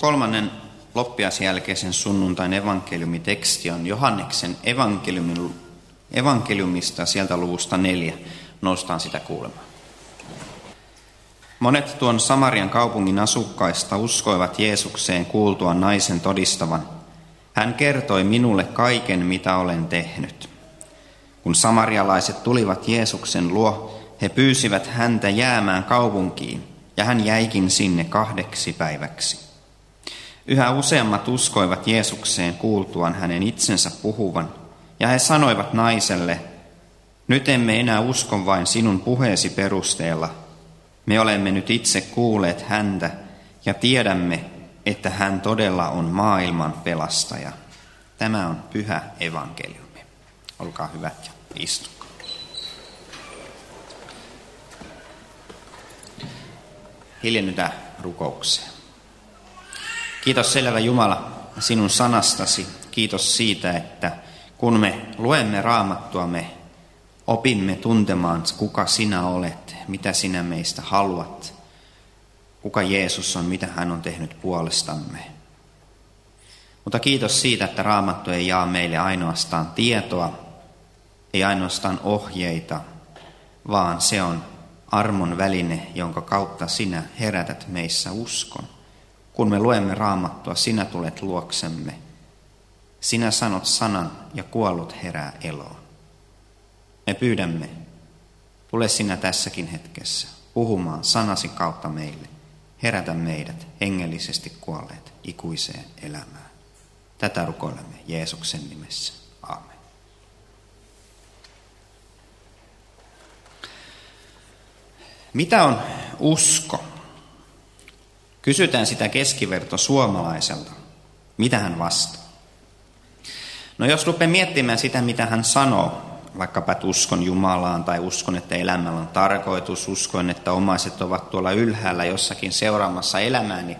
Kolmannen loppiaisen jälkeisen sunnuntain evankeliumiteksti on Johanneksen evankeliumin, evankeliumista sieltä luvusta neljä. Noustaan sitä kuulemaan. Monet tuon Samarian kaupungin asukkaista uskoivat Jeesukseen kuultua naisen todistavan. Hän kertoi minulle kaiken, mitä olen tehnyt. Kun samarialaiset tulivat Jeesuksen luo, he pyysivät häntä jäämään kaupunkiin, ja hän jäikin sinne kahdeksi päiväksi. Yhä useammat uskoivat Jeesukseen kuultuaan hänen itsensä puhuvan, ja he sanoivat naiselle, nyt emme enää usko vain sinun puheesi perusteella. Me olemme nyt itse kuulleet häntä ja tiedämme, että hän todella on maailman pelastaja. Tämä on pyhä evankeliumi. Olkaa hyvät ja istukaa. Hiljennytä rukoukseen. Kiitos selvä Jumala sinun sanastasi. Kiitos siitä, että kun me luemme raamattua, me opimme tuntemaan, kuka sinä olet, mitä sinä meistä haluat, kuka Jeesus on, mitä hän on tehnyt puolestamme. Mutta kiitos siitä, että raamattu ei jaa meille ainoastaan tietoa, ei ainoastaan ohjeita, vaan se on armon väline, jonka kautta sinä herätät meissä uskon. Kun me luemme raamattua, sinä tulet luoksemme. Sinä sanot sanan ja kuollut herää eloon. Me pyydämme, tule sinä tässäkin hetkessä puhumaan sanasi kautta meille. Herätä meidät hengellisesti kuolleet ikuiseen elämään. Tätä rukoilemme Jeesuksen nimessä. Aamen. Mitä on usko? Kysytään sitä keskiverto suomalaiselta. Mitä hän vastaa? No jos rupeaa miettimään sitä, mitä hän sanoo, vaikkapa että uskon Jumalaan tai uskon, että elämällä on tarkoitus, uskon, että omaiset ovat tuolla ylhäällä jossakin seuraamassa elämääni,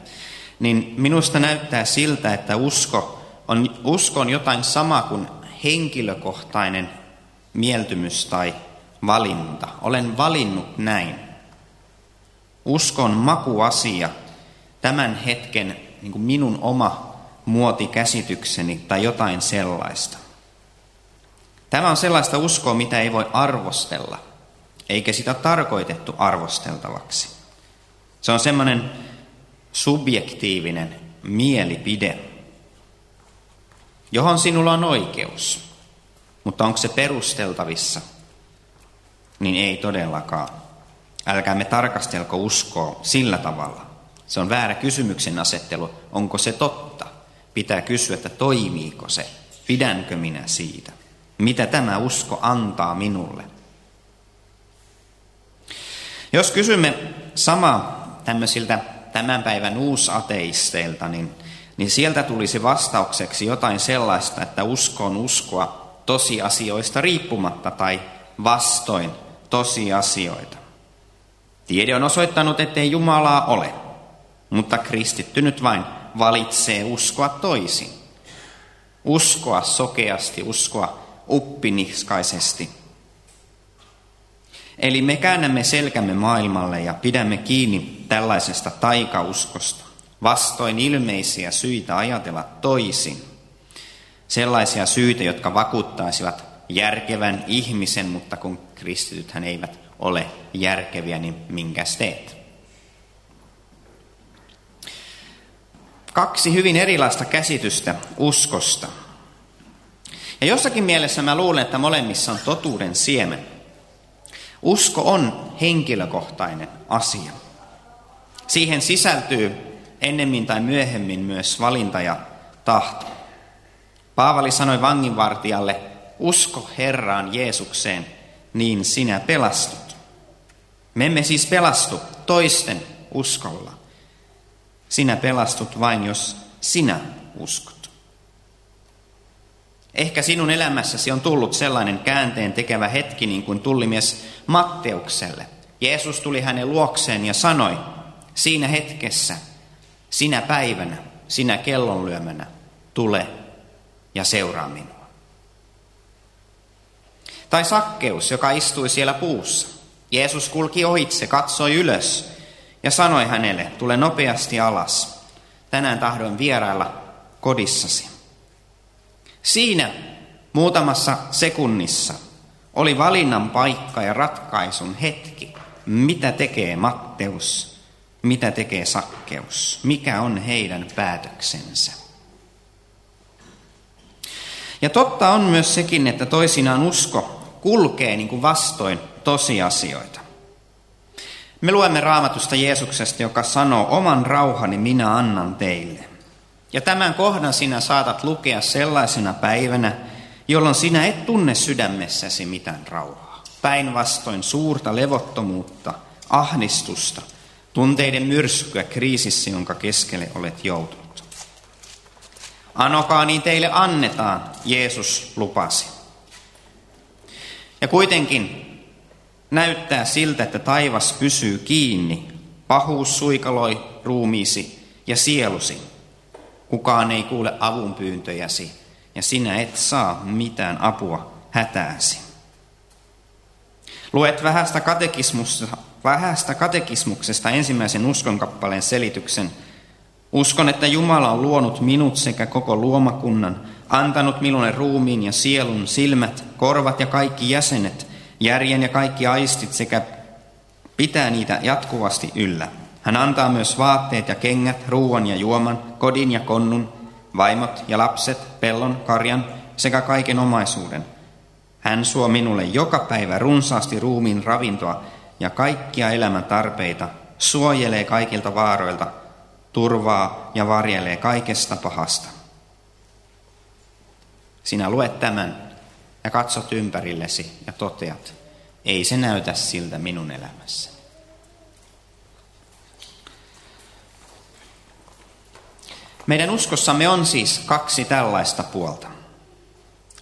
niin minusta näyttää siltä, että usko on, usko on jotain sama kuin henkilökohtainen mieltymys tai valinta. Olen valinnut näin. Uskon makuasia, tämän hetken niin kuin minun oma muotikäsitykseni tai jotain sellaista. Tämä on sellaista uskoa, mitä ei voi arvostella, eikä sitä tarkoitettu arvosteltavaksi. Se on semmoinen subjektiivinen mielipide, johon sinulla on oikeus. Mutta onko se perusteltavissa? Niin ei todellakaan. Älkäämme tarkastelko uskoa sillä tavalla. Se on väärä kysymyksen asettelu. Onko se totta? Pitää kysyä, että toimiiko se? Pidänkö minä siitä? Mitä tämä usko antaa minulle? Jos kysymme sama tämmöisiltä tämän päivän uusateisteilta, niin, niin sieltä tulisi vastaukseksi jotain sellaista, että usko on uskoa tosiasioista riippumatta tai vastoin tosiasioita. Tiede on osoittanut, ettei Jumalaa ole, mutta kristitty nyt vain valitsee uskoa toisin. Uskoa sokeasti, uskoa uppiniskaisesti. Eli me käännämme selkämme maailmalle ja pidämme kiinni tällaisesta taikauskosta, vastoin ilmeisiä syitä ajatella toisin. Sellaisia syitä, jotka vakuuttaisivat järkevän ihmisen, mutta kun kristitythän eivät ole järkeviä, niin minkäs teet? Kaksi hyvin erilaista käsitystä uskosta. Ja jossakin mielessä mä luulen, että molemmissa on totuuden siemen. Usko on henkilökohtainen asia. Siihen sisältyy ennemmin tai myöhemmin myös valinta ja tahto. Paavali sanoi vanginvartijalle, usko Herraan Jeesukseen, niin sinä pelastut. Me emme siis pelastu toisten uskolla. Sinä pelastut vain, jos sinä uskot. Ehkä sinun elämässäsi on tullut sellainen käänteen tekevä hetki niin kuin tullimies Matteukselle. Jeesus tuli hänen luokseen ja sanoi, siinä hetkessä, sinä päivänä, sinä kellonlyömänä, tule ja seuraa minua. Tai sakkeus, joka istui siellä puussa. Jeesus kulki ohitse, katsoi ylös ja sanoi hänelle, tule nopeasti alas. tänään tahdoin vierailla kodissasi. Siinä muutamassa sekunnissa oli valinnan paikka ja ratkaisun hetki. Mitä tekee Matteus? Mitä tekee Sakkeus? Mikä on heidän päätöksensä? Ja totta on myös sekin, että toisinaan usko kulkee niin kuin vastoin tosiasioita. Me luemme raamatusta Jeesuksesta, joka sanoo, oman rauhani minä annan teille. Ja tämän kohdan sinä saatat lukea sellaisena päivänä, jolloin sinä et tunne sydämessäsi mitään rauhaa. Päinvastoin suurta levottomuutta, ahdistusta, tunteiden myrskyä kriisissä, jonka keskelle olet joutunut. Anokaa niin teille annetaan, Jeesus lupasi. Ja kuitenkin näyttää siltä, että taivas pysyy kiinni. Pahuus suikaloi ruumiisi ja sielusi. Kukaan ei kuule avunpyyntöjäsi ja sinä et saa mitään apua hätääsi. Luet vähästä, vähästä katekismuksesta ensimmäisen uskonkappaleen selityksen. Uskon, että Jumala on luonut minut sekä koko luomakunnan, antanut minulle ruumiin ja sielun, silmät, korvat ja kaikki jäsenet, järjen ja kaikki aistit sekä pitää niitä jatkuvasti yllä. Hän antaa myös vaatteet ja kengät, ruuan ja juoman, kodin ja konnun, vaimot ja lapset, pellon, karjan sekä kaiken omaisuuden. Hän suo minulle joka päivä runsaasti ruumiin ravintoa ja kaikkia elämän tarpeita, suojelee kaikilta vaaroilta, turvaa ja varjelee kaikesta pahasta. Sinä luet tämän ja katsot ympärillesi ja toteat, ei se näytä siltä minun elämässä. Meidän uskossamme on siis kaksi tällaista puolta.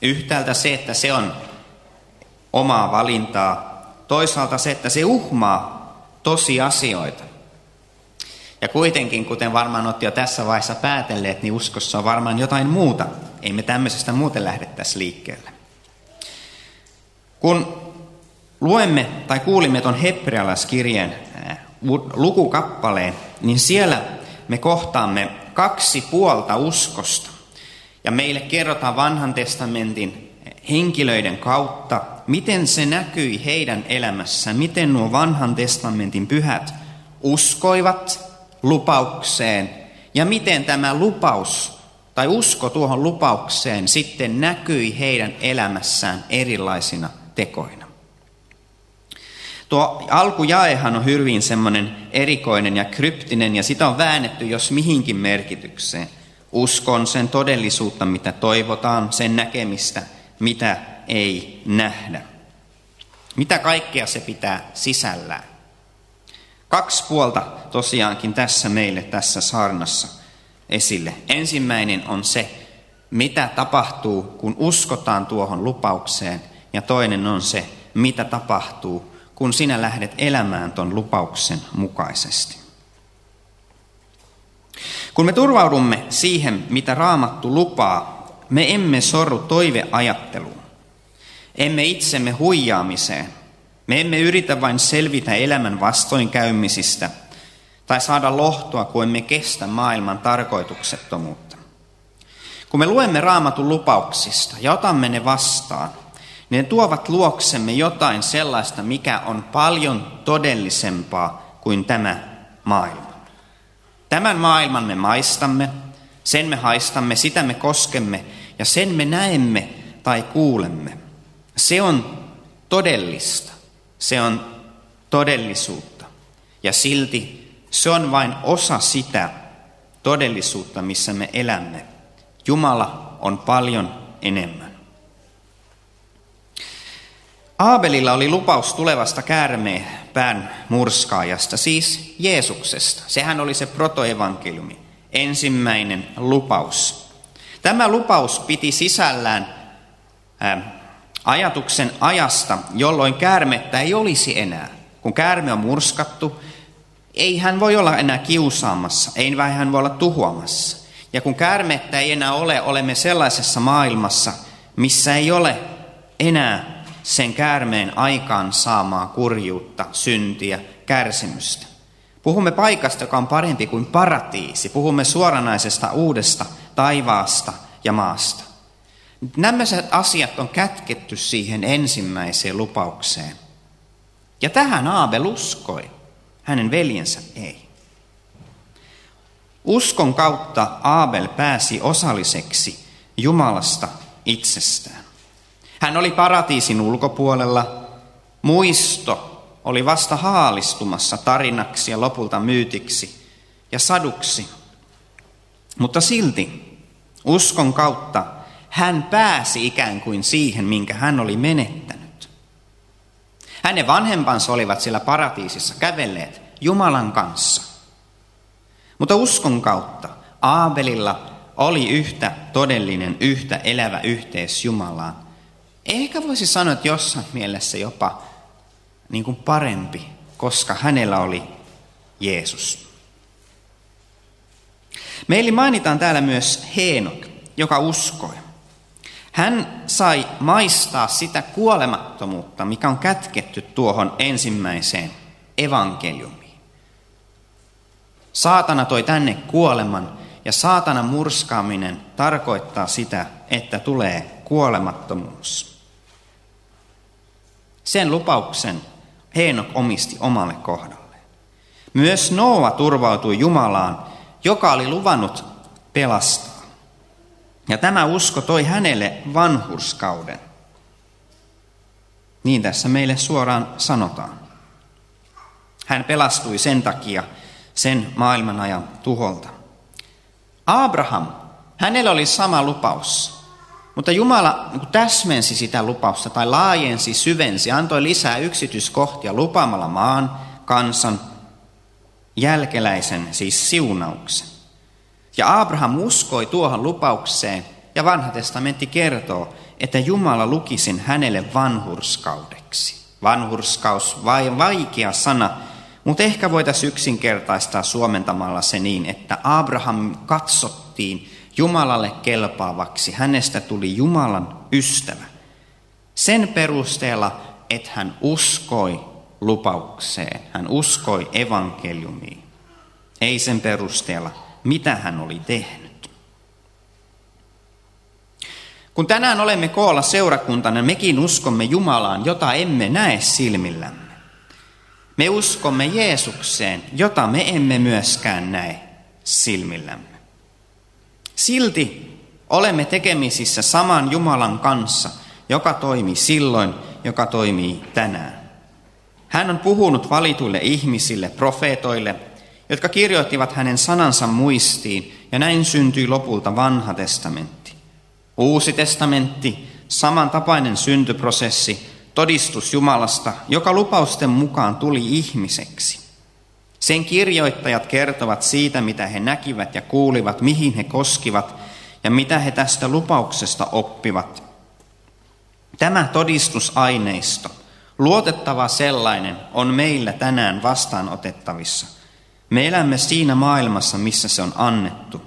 Yhtäältä se, että se on omaa valintaa, toisaalta se, että se uhmaa tosiasioita. Ja kuitenkin, kuten varmaan olette jo tässä vaiheessa päätelleet, niin uskossa on varmaan jotain muuta. Ei me tämmöisestä muuten lähdettäisi liikkeelle. Kun luemme tai kuulimme tuon hebrealaiskirjeen lukukappaleen, niin siellä me kohtaamme kaksi puolta uskosta. Ja meille kerrotaan vanhan testamentin henkilöiden kautta, miten se näkyi heidän elämässään, miten nuo vanhan testamentin pyhät uskoivat lupaukseen ja miten tämä lupaus tai usko tuohon lupaukseen sitten näkyi heidän elämässään erilaisina tekoina. Tuo alkujaehan on hyvin semmoinen erikoinen ja kryptinen ja sitä on väännetty jos mihinkin merkitykseen. Uskon sen todellisuutta, mitä toivotaan, sen näkemistä, mitä ei nähdä. Mitä kaikkea se pitää sisällään? Kaksi puolta tosiaankin tässä meille tässä saarnassa esille. Ensimmäinen on se, mitä tapahtuu, kun uskotaan tuohon lupaukseen, ja toinen on se, mitä tapahtuu, kun sinä lähdet elämään ton lupauksen mukaisesti. Kun me turvaudumme siihen, mitä raamattu lupaa, me emme sorru toiveajatteluun. Emme itsemme huijaamiseen. Me emme yritä vain selvitä elämän vastoinkäymisistä tai saada lohtoa, kun emme kestä maailman tarkoituksettomuutta. Kun me luemme raamatun lupauksista ja otamme ne vastaan, ne tuovat luoksemme jotain sellaista, mikä on paljon todellisempaa kuin tämä maailma. Tämän maailman me maistamme, sen me haistamme, sitä me koskemme ja sen me näemme tai kuulemme. Se on todellista, se on todellisuutta ja silti se on vain osa sitä todellisuutta, missä me elämme. Jumala on paljon enemmän. Aabelilla oli lupaus tulevasta käärmeen pään murskaajasta, siis Jeesuksesta. Sehän oli se protoevankeliumi, ensimmäinen lupaus. Tämä lupaus piti sisällään ää, ajatuksen ajasta, jolloin käärmettä ei olisi enää. Kun käärme on murskattu, ei hän voi olla enää kiusaamassa, ei vai hän voi olla tuhoamassa. Ja kun käärmettä ei enää ole, olemme sellaisessa maailmassa, missä ei ole enää sen käärmeen aikaan saamaa kurjuutta, syntiä, kärsimystä. Puhumme paikasta, joka on parempi kuin paratiisi. Puhumme suoranaisesta uudesta taivaasta ja maasta. Nämä asiat on kätketty siihen ensimmäiseen lupaukseen. Ja tähän Aabel uskoi, hänen veljensä ei. Uskon kautta Aabel pääsi osalliseksi Jumalasta itsestään. Hän oli paratiisin ulkopuolella. Muisto oli vasta haalistumassa tarinaksi ja lopulta myytiksi ja saduksi. Mutta silti uskon kautta hän pääsi ikään kuin siihen, minkä hän oli menettänyt. Hänen vanhempansa olivat siellä paratiisissa kävelleet Jumalan kanssa. Mutta uskon kautta Aabelilla oli yhtä todellinen, yhtä elävä yhteys Jumalaan. Ehkä voisi sanoa, että jossain mielessä jopa niin kuin parempi, koska hänellä oli Jeesus. Meille mainitaan täällä myös Heenok, joka uskoi. Hän sai maistaa sitä kuolemattomuutta, mikä on kätketty tuohon ensimmäiseen evankeliumiin. Saatana toi tänne kuoleman ja saatanan murskaaminen tarkoittaa sitä, että tulee kuolemattomuus. Sen lupauksen Heenok omisti omalle kohdalleen. Myös Noa turvautui Jumalaan, joka oli luvannut pelastaa. Ja tämä usko toi hänelle vanhurskauden. Niin tässä meille suoraan sanotaan. Hän pelastui sen takia sen maailmanajan tuholta. Abraham, hänellä oli sama lupaus. Mutta Jumala niin täsmensi sitä lupausta tai laajensi, syvensi, antoi lisää yksityiskohtia lupaamalla maan, kansan, jälkeläisen, siis siunauksen. Ja Abraham uskoi tuohon lupaukseen, ja vanha testamentti kertoo, että Jumala lukisin hänelle vanhurskaudeksi. Vanhurskaus, vai vaikea sana, mutta ehkä voitaisiin yksinkertaistaa suomentamalla se niin, että Abraham katsottiin Jumalalle kelpaavaksi. Hänestä tuli Jumalan ystävä. Sen perusteella, että hän uskoi lupaukseen, hän uskoi evankeliumiin. Ei sen perusteella, mitä hän oli tehnyt. Kun tänään olemme koolla seurakuntana, mekin uskomme Jumalaan, jota emme näe silmillämme. Me uskomme Jeesukseen, jota me emme myöskään näe silmillämme. Silti olemme tekemisissä saman Jumalan kanssa, joka toimii silloin, joka toimii tänään. Hän on puhunut valituille ihmisille, profeetoille, jotka kirjoittivat hänen sanansa muistiin, ja näin syntyi lopulta vanha testamentti. Uusi testamentti, samantapainen syntyprosessi, todistus Jumalasta, joka lupausten mukaan tuli ihmiseksi. Sen kirjoittajat kertovat siitä, mitä he näkivät ja kuulivat, mihin he koskivat ja mitä he tästä lupauksesta oppivat. Tämä todistusaineisto, luotettava sellainen, on meillä tänään vastaanotettavissa. Me elämme siinä maailmassa, missä se on annettu.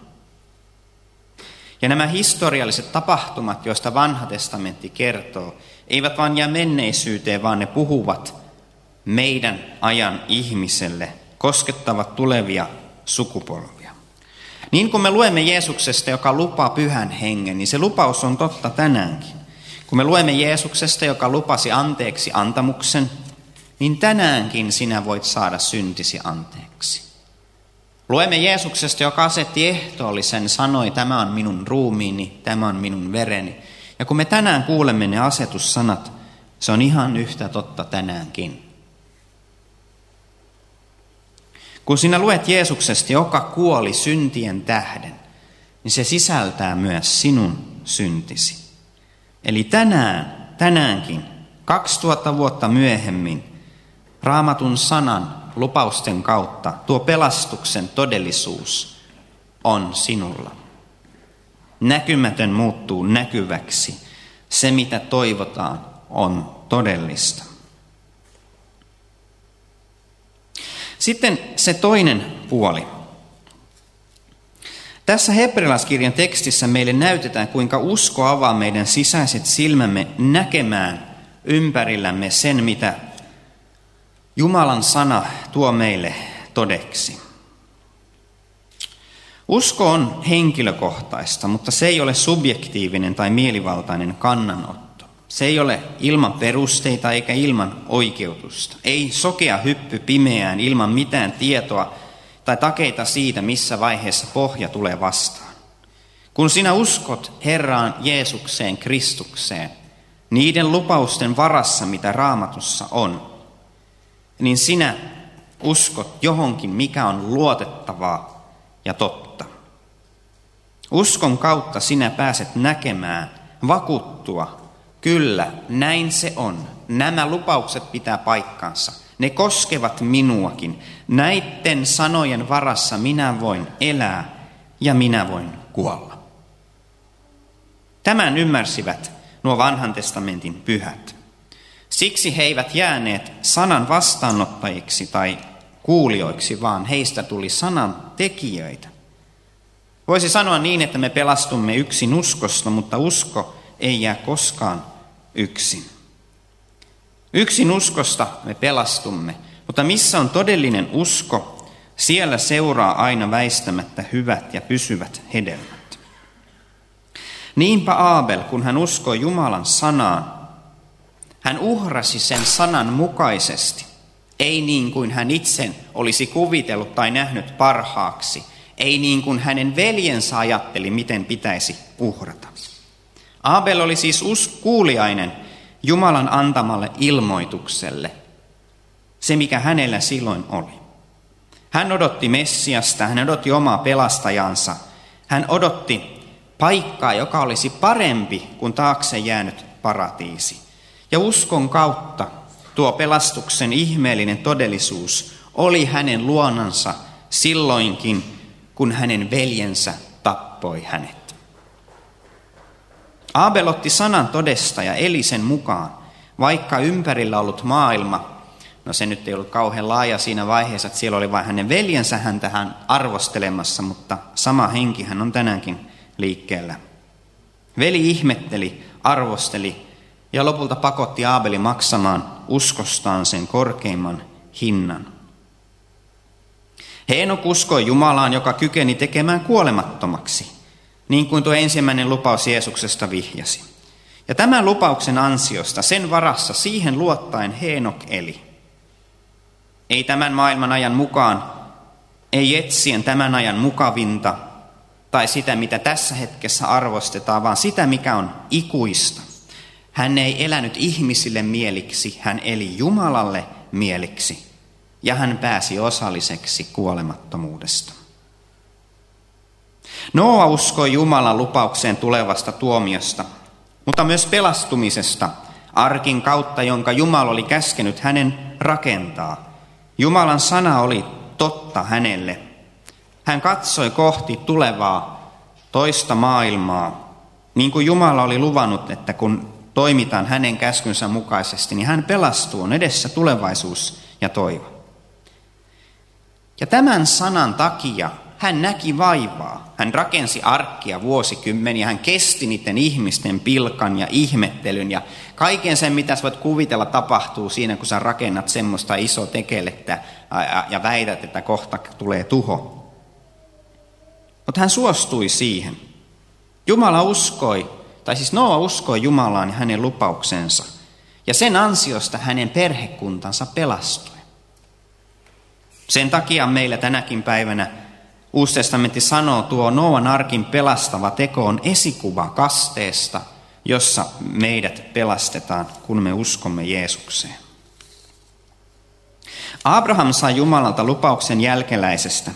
Ja nämä historialliset tapahtumat, joista vanha testamentti kertoo, eivät vain jää menneisyyteen, vaan ne puhuvat meidän ajan ihmiselle, koskettavat tulevia sukupolvia. Niin kuin me luemme Jeesuksesta, joka lupaa pyhän hengen, niin se lupaus on totta tänäänkin. Kun me luemme Jeesuksesta, joka lupasi anteeksi antamuksen, niin tänäänkin sinä voit saada syntisi anteeksi. Luemme Jeesuksesta, joka asetti ehtoollisen, sanoi, tämä on minun ruumiini, tämä on minun vereni. Ja kun me tänään kuulemme ne asetussanat, se on ihan yhtä totta tänäänkin. Kun sinä luet Jeesuksesta, joka kuoli syntien tähden, niin se sisältää myös sinun syntisi. Eli tänään, tänäänkin, 2000 vuotta myöhemmin, raamatun sanan lupausten kautta tuo pelastuksen todellisuus on sinulla. Näkymätön muuttuu näkyväksi. Se, mitä toivotaan, on todellista. Sitten se toinen puoli. Tässä hebrealaiskirjan tekstissä meille näytetään, kuinka usko avaa meidän sisäiset silmämme näkemään ympärillämme sen, mitä Jumalan sana tuo meille todeksi. Usko on henkilökohtaista, mutta se ei ole subjektiivinen tai mielivaltainen kannanotto. Se ei ole ilman perusteita eikä ilman oikeutusta. Ei sokea hyppy pimeään ilman mitään tietoa tai takeita siitä, missä vaiheessa pohja tulee vastaan. Kun sinä uskot Herraan Jeesukseen Kristukseen, niiden lupausten varassa, mitä raamatussa on, niin sinä uskot johonkin, mikä on luotettavaa ja totta. Uskon kautta sinä pääset näkemään, vakuuttua, kyllä, näin se on. Nämä lupaukset pitää paikkansa. Ne koskevat minuakin. Näiden sanojen varassa minä voin elää ja minä voin kuolla. Tämän ymmärsivät nuo vanhan testamentin pyhät. Siksi he eivät jääneet sanan vastaanottajiksi tai kuulijoiksi, vaan heistä tuli sanan tekijöitä. Voisi sanoa niin, että me pelastumme yksin uskosta, mutta usko ei jää koskaan yksin. Yksin uskosta me pelastumme, mutta missä on todellinen usko, siellä seuraa aina väistämättä hyvät ja pysyvät hedelmät. Niinpä Aabel, kun hän uskoi Jumalan sanaan, hän uhrasi sen sanan mukaisesti, ei niin kuin hän itse olisi kuvitellut tai nähnyt parhaaksi, ei niin kuin hänen veljensä ajatteli, miten pitäisi uhrata. Abel oli siis kuuliainen Jumalan antamalle ilmoitukselle, se mikä hänellä silloin oli. Hän odotti Messiasta, hän odotti omaa pelastajansa, hän odotti paikkaa, joka olisi parempi kuin taakse jäänyt paratiisi. Ja uskon kautta tuo pelastuksen ihmeellinen todellisuus oli hänen luonansa silloinkin, kun hänen veljensä tappoi hänet. Abel otti sanan todesta ja eli sen mukaan, vaikka ympärillä ollut maailma, no se nyt ei ollut kauhean laaja siinä vaiheessa, että siellä oli vain hänen veljensä hän tähän arvostelemassa, mutta sama henki hän on tänäänkin liikkeellä. Veli ihmetteli, arvosteli ja lopulta pakotti Aabeli maksamaan uskostaan sen korkeimman hinnan. Heenok uskoi Jumalaan, joka kykeni tekemään kuolemattomaksi, niin kuin tuo ensimmäinen lupaus Jeesuksesta vihjasi. Ja tämän lupauksen ansiosta, sen varassa, siihen luottaen Heenok eli. Ei tämän maailman ajan mukaan, ei etsien tämän ajan mukavinta tai sitä, mitä tässä hetkessä arvostetaan, vaan sitä, mikä on ikuista. Hän ei elänyt ihmisille mieliksi, hän eli Jumalalle mieliksi ja hän pääsi osalliseksi kuolemattomuudesta. Noa uskoi Jumalan lupaukseen tulevasta tuomiosta, mutta myös pelastumisesta arkin kautta, jonka Jumala oli käskenyt hänen rakentaa. Jumalan sana oli totta hänelle. Hän katsoi kohti tulevaa toista maailmaa, niin kuin Jumala oli luvannut, että kun toimitaan hänen käskynsä mukaisesti, niin hän pelastuu, on edessä tulevaisuus ja toivo. Ja tämän sanan takia hän näki vaivaa. Hän rakensi arkkia vuosikymmeniä, hän kesti niiden ihmisten pilkan ja ihmettelyn ja kaiken sen, mitä sä voit kuvitella, tapahtuu siinä, kun sä rakennat semmoista iso tekelettä ja väität, että kohta tulee tuho. Mutta hän suostui siihen. Jumala uskoi, tai siis Noa uskoi Jumalaan ja hänen lupauksensa. Ja sen ansiosta hänen perhekuntansa pelastui. Sen takia meillä tänäkin päivänä Uusi testamentti sanoo, tuo Noan arkin pelastava teko on esikuva kasteesta, jossa meidät pelastetaan, kun me uskomme Jeesukseen. Abraham sai Jumalalta lupauksen jälkeläisestä.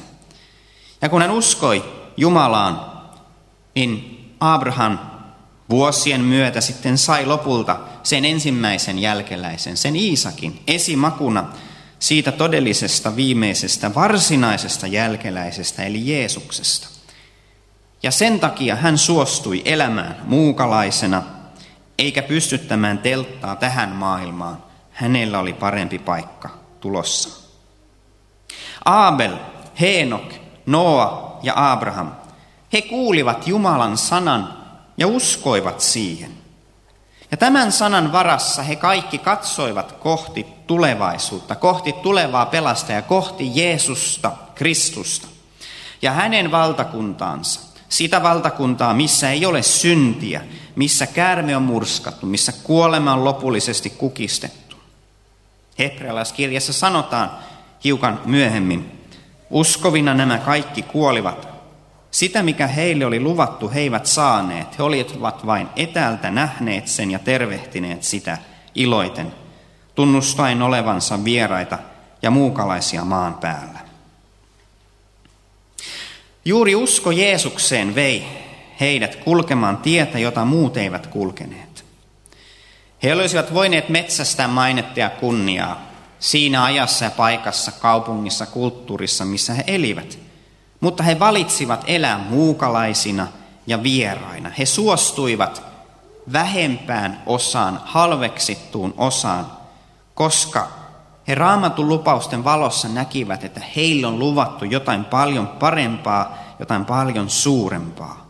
Ja kun hän uskoi Jumalaan, niin Abraham vuosien myötä sitten sai lopulta sen ensimmäisen jälkeläisen, sen Iisakin, esimakuna siitä todellisesta viimeisestä varsinaisesta jälkeläisestä eli Jeesuksesta. Ja sen takia hän suostui elämään muukalaisena eikä pystyttämään telttaa tähän maailmaan. Hänellä oli parempi paikka tulossa. Abel, Heenok, Noa ja Abraham, he kuulivat Jumalan sanan ja uskoivat siihen. Ja tämän sanan varassa he kaikki katsoivat kohti tulevaisuutta, kohti tulevaa pelastajaa, kohti Jeesusta, Kristusta ja hänen valtakuntaansa. Sitä valtakuntaa, missä ei ole syntiä, missä käärme on murskattu, missä kuolema on lopullisesti kukistettu. Hebrealaiskirjassa sanotaan hiukan myöhemmin, uskovina nämä kaikki kuolivat. Sitä, mikä heille oli luvattu, he eivät saaneet. He olivat vain etäältä nähneet sen ja tervehtineet sitä iloiten, tunnustain olevansa vieraita ja muukalaisia maan päällä. Juuri usko Jeesukseen vei heidät kulkemaan tietä, jota muut eivät kulkeneet. He olisivat voineet metsästää mainetta ja kunniaa siinä ajassa ja paikassa, kaupungissa, kulttuurissa, missä he elivät. Mutta he valitsivat elää muukalaisina ja vieraina. He suostuivat vähempään osaan, halveksittuun osaan, koska he raamatun lupausten valossa näkivät, että heille on luvattu jotain paljon parempaa, jotain paljon suurempaa.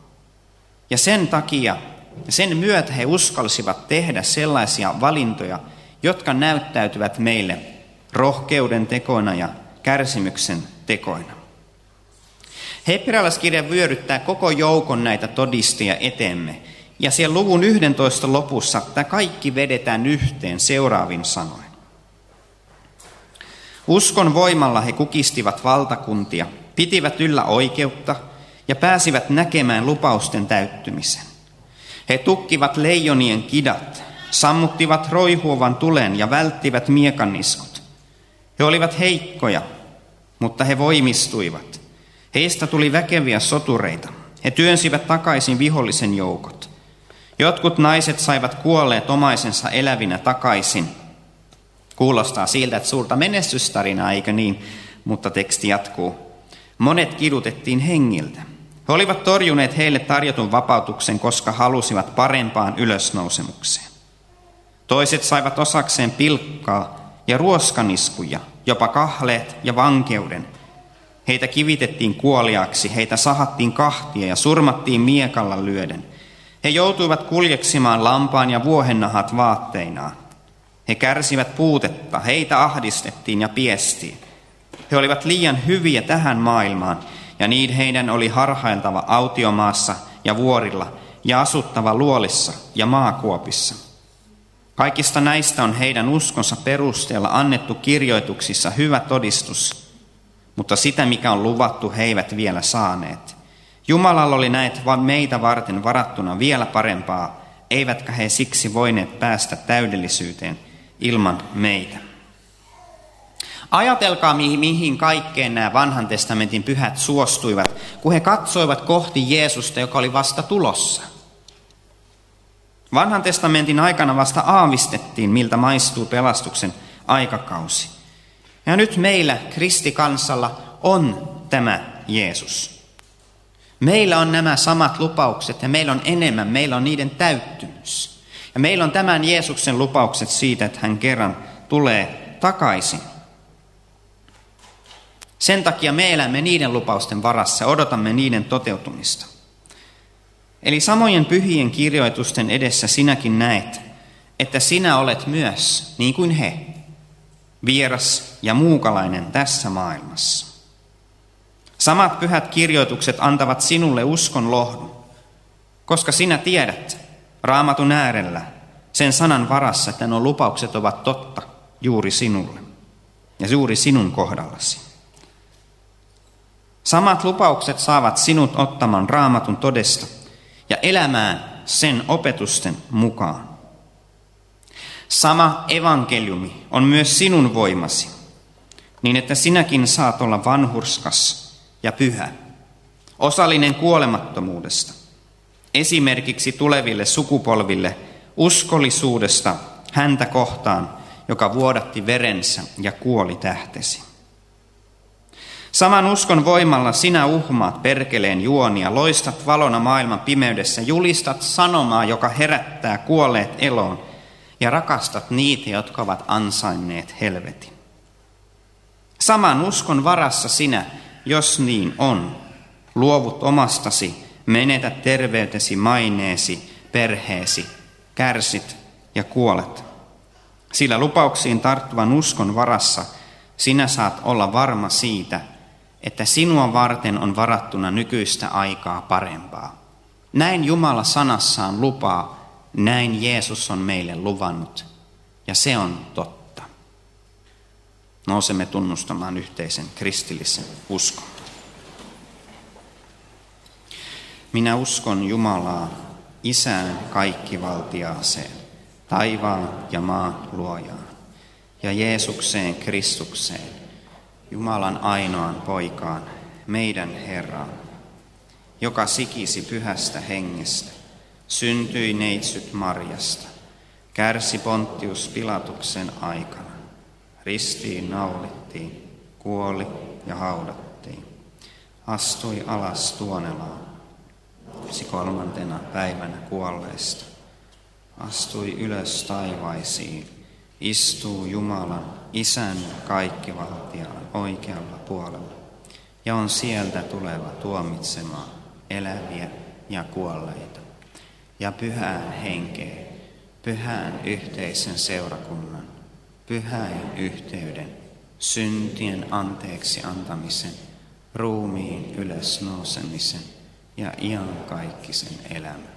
Ja sen takia, sen myötä he uskalsivat tehdä sellaisia valintoja, jotka näyttäytyvät meille rohkeuden tekoina ja kärsimyksen tekoina. Hebrealaiskirja vyöryttää koko joukon näitä todistia eteemme. Ja siellä luvun 11 lopussa tämä kaikki vedetään yhteen seuraavin sanoin. Uskon voimalla he kukistivat valtakuntia, pitivät yllä oikeutta ja pääsivät näkemään lupausten täyttymisen. He tukkivat leijonien kidat, sammuttivat roihuovan tulen ja välttivät miekaniskut. He olivat heikkoja, mutta he voimistuivat. Heistä tuli väkeviä sotureita. He työnsivät takaisin vihollisen joukot. Jotkut naiset saivat kuolleet omaisensa elävinä takaisin – Kuulostaa siltä, että suurta menestystarinaa, eikö niin? Mutta teksti jatkuu. Monet kidutettiin hengiltä. He olivat torjuneet heille tarjotun vapautuksen, koska halusivat parempaan ylösnousemukseen. Toiset saivat osakseen pilkkaa ja ruoskaniskuja, jopa kahleet ja vankeuden. Heitä kivitettiin kuoliaksi, heitä sahattiin kahtia ja surmattiin miekalla lyöden. He joutuivat kuljeksimaan lampaan ja vuohennahat vaatteinaan. He kärsivät puutetta, heitä ahdistettiin ja piestiin. He olivat liian hyviä tähän maailmaan, ja niin heidän oli harhailtava autiomaassa ja vuorilla, ja asuttava luolissa ja maakuopissa. Kaikista näistä on heidän uskonsa perusteella annettu kirjoituksissa hyvä todistus, mutta sitä, mikä on luvattu, he eivät vielä saaneet. Jumalalla oli näet vain meitä varten varattuna vielä parempaa, eivätkä he siksi voineet päästä täydellisyyteen – ilman meitä. Ajatelkaa, mihin kaikkeen nämä vanhan testamentin pyhät suostuivat, kun he katsoivat kohti Jeesusta, joka oli vasta tulossa. Vanhan testamentin aikana vasta aavistettiin, miltä maistuu pelastuksen aikakausi. Ja nyt meillä, kristikansalla, on tämä Jeesus. Meillä on nämä samat lupaukset ja meillä on enemmän, meillä on niiden täyttymys. Ja meillä on tämän Jeesuksen lupaukset siitä, että hän kerran tulee takaisin. Sen takia me elämme niiden lupausten varassa odotamme niiden toteutumista. Eli samojen pyhien kirjoitusten edessä sinäkin näet, että sinä olet myös, niin kuin he, vieras ja muukalainen tässä maailmassa. Samat pyhät kirjoitukset antavat sinulle uskon lohdun, koska sinä tiedät, raamatun äärellä, sen sanan varassa, että nuo lupaukset ovat totta juuri sinulle ja juuri sinun kohdallasi. Samat lupaukset saavat sinut ottamaan raamatun todesta ja elämään sen opetusten mukaan. Sama evankeliumi on myös sinun voimasi, niin että sinäkin saat olla vanhurskas ja pyhä, osallinen kuolemattomuudesta – esimerkiksi tuleville sukupolville uskollisuudesta häntä kohtaan, joka vuodatti verensä ja kuoli tähtesi. Saman uskon voimalla sinä uhmaat perkeleen juonia, loistat valona maailman pimeydessä, julistat sanomaa, joka herättää kuolleet eloon, ja rakastat niitä, jotka ovat ansainneet helvetin. Saman uskon varassa sinä, jos niin on, luovut omastasi Menetä terveytesi, maineesi, perheesi, kärsit ja kuolet. Sillä lupauksiin tarttuvan uskon varassa sinä saat olla varma siitä, että sinua varten on varattuna nykyistä aikaa parempaa. Näin Jumala sanassaan lupaa, näin Jeesus on meille luvannut, ja se on totta. Nousemme tunnustamaan yhteisen kristillisen uskon. Minä uskon Jumalaa, Isään kaikkivaltiaaseen, taivaan ja maan luojaan, ja Jeesukseen Kristukseen, Jumalan ainoan poikaan, meidän Herraan, joka sikisi pyhästä hengestä, syntyi neitsyt Marjasta, kärsi Pontius Pilatuksen aikana, ristiin naulittiin, kuoli ja haudattiin, astui alas tuonelaan, kolmantena päivänä kuolleista, astui ylös taivaisiin, istuu Jumalan, Isän kaikkivaltiaan oikealla puolella. Ja on sieltä tuleva tuomitsemaan eläviä ja kuolleita ja pyhään henkeen, pyhään yhteisen seurakunnan, pyhään yhteyden, syntien anteeksi antamisen, ruumiin ylös nousemisen ja iankaikkisen elämän.